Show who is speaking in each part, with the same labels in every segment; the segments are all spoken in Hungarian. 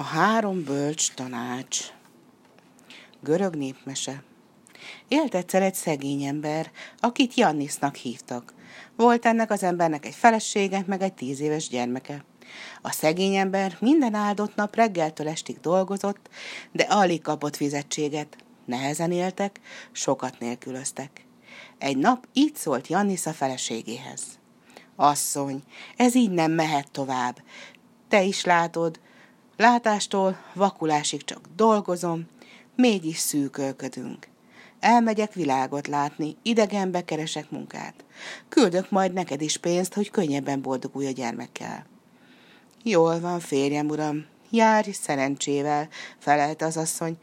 Speaker 1: A három bölcs tanács. Görög népmese. Élt egyszer egy szegény ember, akit Jannisnak hívtak. Volt ennek az embernek egy felesége, meg egy tíz éves gyermeke. A szegény ember minden áldott nap reggeltől estig dolgozott, de alig kapott fizetséget. Nehezen éltek, sokat nélkülöztek. Egy nap így szólt Jannis a feleségéhez. Asszony, ez így nem mehet tovább. Te is látod, Látástól vakulásig csak dolgozom, mégis szűkölködünk. Elmegyek világot látni, idegenbe keresek munkát. Küldök majd neked is pénzt, hogy könnyebben boldogulj a gyermekkel. Jól van, férjem, uram, járj szerencsével, felelte az asszony,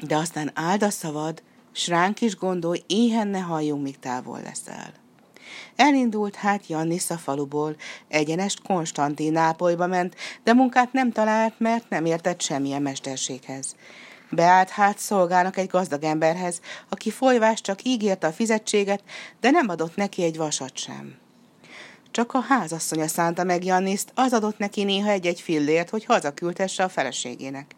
Speaker 1: de aztán áld a szavad, s ránk is gondolj, éhen ne halljunk, míg távol leszel. Elindult hát Jannis a faluból, egyenest Konstantinápolyba ment, de munkát nem talált, mert nem értett semmilyen mesterséghez. Beállt hát szolgának egy gazdag emberhez, aki folyvás csak ígérte a fizetséget, de nem adott neki egy vasat sem. Csak a házasszonya szánta meg Janniszt, az adott neki néha egy-egy fillért, hogy hazaküldhesse a feleségének.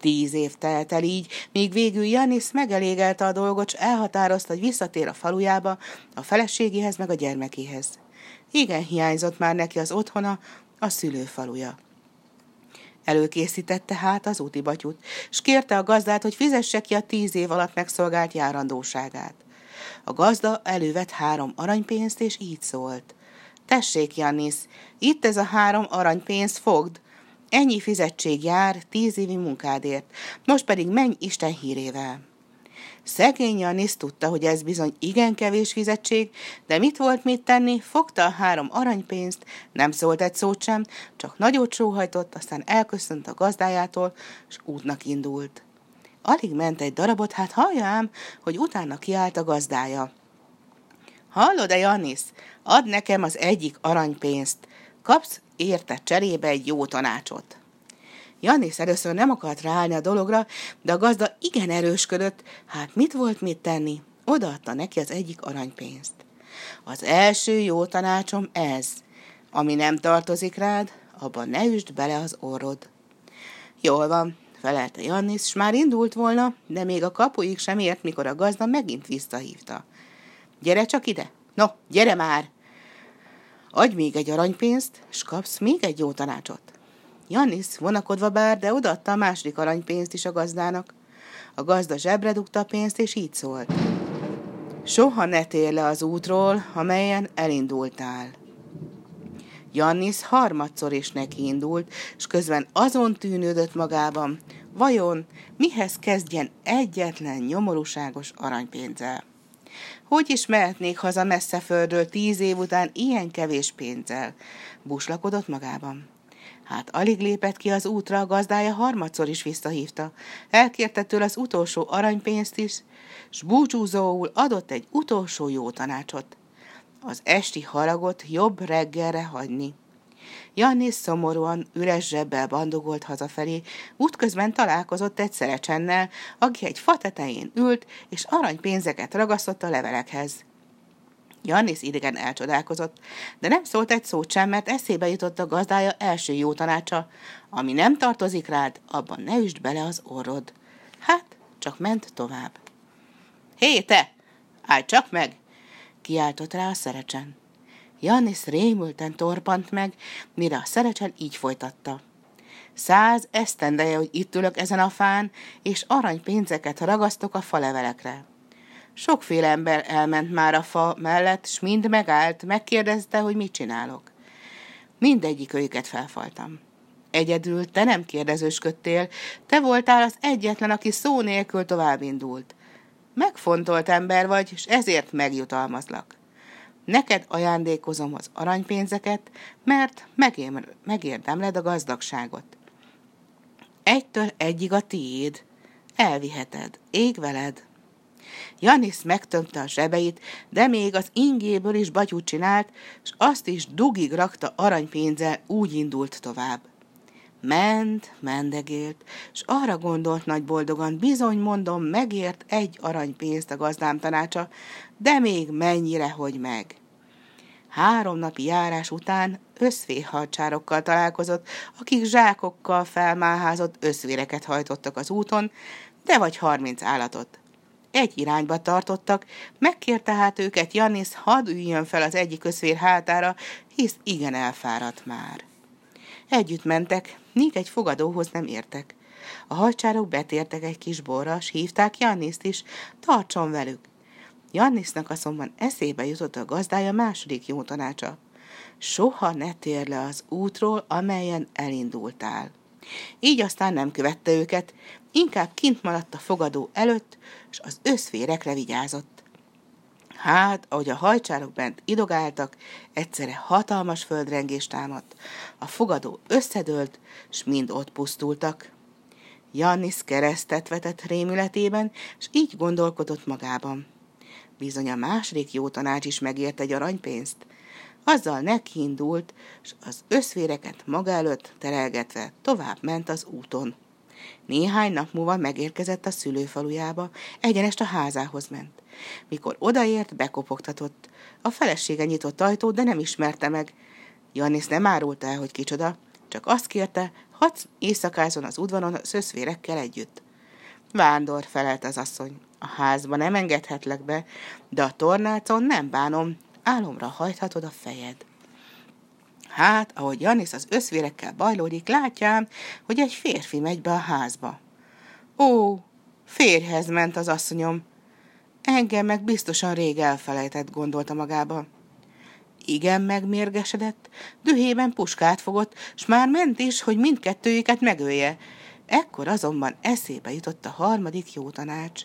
Speaker 1: Tíz év telt el így, míg végül Janis megelégelte a dolgot, s elhatározta, hogy visszatér a falujába, a feleségéhez meg a gyermekéhez. Igen hiányzott már neki az otthona, a szülőfaluja. Előkészítette hát az úti batyut, s kérte a gazdát, hogy fizesse ki a tíz év alatt megszolgált járandóságát. A gazda elővett három aranypénzt, és így szólt. Tessék, Jannis, itt ez a három aranypénzt fogd, Ennyi fizetség jár tíz évi munkádért, most pedig menj Isten hírével. Szegény Janis tudta, hogy ez bizony igen kevés fizetség, de mit volt mit tenni, fogta a három aranypénzt, nem szólt egy szót sem, csak nagyot sóhajtott, aztán elköszönt a gazdájától, és útnak indult. Alig ment egy darabot, hát halljám, hogy utána kiállt a gazdája. Hallod-e, Janis? Add nekem az egyik aranypénzt. Kapsz érte cserébe egy jó tanácsot. Janis először nem akart ráállni a dologra, de a gazda igen erősködött, hát mit volt mit tenni? Odaadta neki az egyik aranypénzt. Az első jó tanácsom ez, ami nem tartozik rád, abban ne üsd bele az orrod. Jól van, felelte Jannis, s már indult volna, de még a kapuig sem ért, mikor a gazda megint visszahívta. Gyere csak ide! No, gyere már! Adj még egy aranypénzt, s kapsz még egy jó tanácsot. Janis vonakodva bár, de odaadta a második aranypénzt is a gazdának. A gazda zsebre dugta a pénzt, és így szólt. Soha ne tér le az útról, amelyen elindultál. Jannis harmadszor is neki indult, és közben azon tűnődött magában, vajon mihez kezdjen egyetlen nyomorúságos aranypénzzel. Hogy is mehetnék haza messze földről tíz év után ilyen kevés pénzzel? Buslakodott magában. Hát alig lépett ki az útra, a gazdája harmadszor is visszahívta. Elkérte tőle az utolsó aranypénzt is, s búcsúzóul adott egy utolsó jó tanácsot. Az esti haragot jobb reggelre hagyni. Janni szomorúan, üres zsebbel bandogolt hazafelé, útközben találkozott egy szerecsennel, aki egy fa tetején ült, és aranypénzeket ragasztott a levelekhez. Jannis idegen elcsodálkozott, de nem szólt egy szót sem, mert eszébe jutott a gazdája első jó tanácsa, ami nem tartozik rád, abban ne üsd bele az orrod. Hát, csak ment tovább. Hé, te! Állj csak meg! kiáltott rá a szerecsen. Janis rémülten torpant meg, mire a szerecsen így folytatta. Száz esztendeje, hogy itt ülök ezen a fán, és aranypénzeket ragasztok a falevelekre. Sokféle ember elment már a fa mellett, s mind megállt, megkérdezte, hogy mit csinálok. Mindegyik őket felfaltam. Egyedül te nem kérdezősködtél, te voltál az egyetlen, aki szó nélkül tovább indult. Megfontolt ember vagy, és ezért megjutalmazlak. Neked ajándékozom az aranypénzeket, mert megérdemled a gazdagságot. Egytől egyig a tiéd. Elviheted, ég veled. Janis megtömte a zsebeit, de még az ingéből is batyút csinált, és azt is dugig rakta aranypénzzel, úgy indult tovább. Ment, mendegélt, és arra gondolt nagy boldogan, bizony mondom, megért egy aranypénzt a gazdám tanácsa, de még mennyire, hogy meg. Három napi járás után összvéhadcsárokkal találkozott, akik zsákokkal felmáházott összvéreket hajtottak az úton, de vagy harminc állatot. Egy irányba tartottak, megkérte hát őket Jannis, hadd üljön fel az egyik összvér hátára, hisz igen elfáradt már. Együtt mentek, míg egy fogadóhoz nem értek. A hadcsárok betértek egy kis borra, s hívták Janniszt is, tartson velük. Jannisnak azonban eszébe jutott a gazdája második jó tanácsa. Soha ne tér le az útról, amelyen elindultál. Így aztán nem követte őket, inkább kint maradt a fogadó előtt, és az összférekre vigyázott. Hát, ahogy a hajcsárok bent idogáltak, egyszerre hatalmas földrengés támadt. A fogadó összedőlt, s mind ott pusztultak. Jannis keresztet vetett rémületében, és így gondolkodott magában. Bizony a második jó tanács is megért egy aranypénzt. Azzal nekiindult, és az összvéreket maga előtt terelgetve tovább ment az úton. Néhány nap múlva megérkezett a szülőfalujába, egyenest a házához ment. Mikor odaért, bekopogtatott. A felesége nyitott ajtót, de nem ismerte meg. Jannis nem árulta el, hogy kicsoda, csak azt kérte, hadd éjszakázon az udvaron az összvérekkel együtt. Vándor, felelt az asszony. A házba nem engedhetlek be, de a tornácon nem bánom, álomra hajthatod a fejed. Hát, ahogy Janis az összvérekkel bajlódik, látjám, hogy egy férfi megy be a házba. Ó, férjhez ment az asszonyom. Engem meg biztosan rég elfelejtett, gondolta magába. Igen megmérgesedett, dühében puskát fogott, s már ment is, hogy mindkettőjüket megölje. Ekkor azonban eszébe jutott a harmadik jó tanács,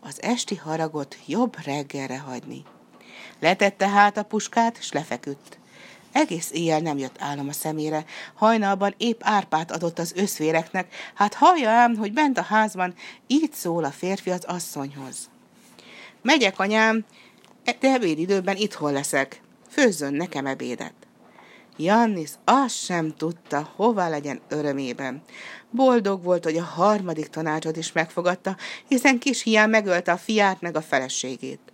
Speaker 1: az esti haragot jobb reggelre hagyni. Letette hát a puskát, s lefeküdt. Egész éjjel nem jött állam a szemére. Hajnalban épp árpát adott az összvéreknek, hát hallja ám, hogy bent a házban így szól a férfi az asszonyhoz. Megyek, anyám, de ebédidőben itthon leszek. Főzzön nekem ebédet. Jannis azt sem tudta, hova legyen örömében. Boldog volt, hogy a harmadik tanácsot is megfogadta, hiszen kis hián megölte a fiát meg a feleségét.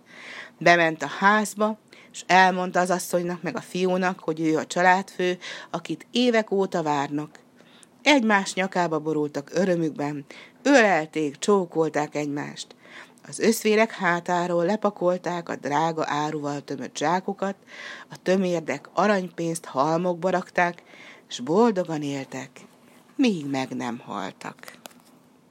Speaker 1: Bement a házba, és elmondta az asszonynak meg a fiúnak, hogy ő a családfő, akit évek óta várnak. Egymás nyakába borultak örömükben, ölelték, csókolták egymást. Az összvérek hátáról lepakolták a drága áruval tömött zsákokat, a tömérdek aranypénzt halmokba rakták, és boldogan éltek, míg meg nem haltak.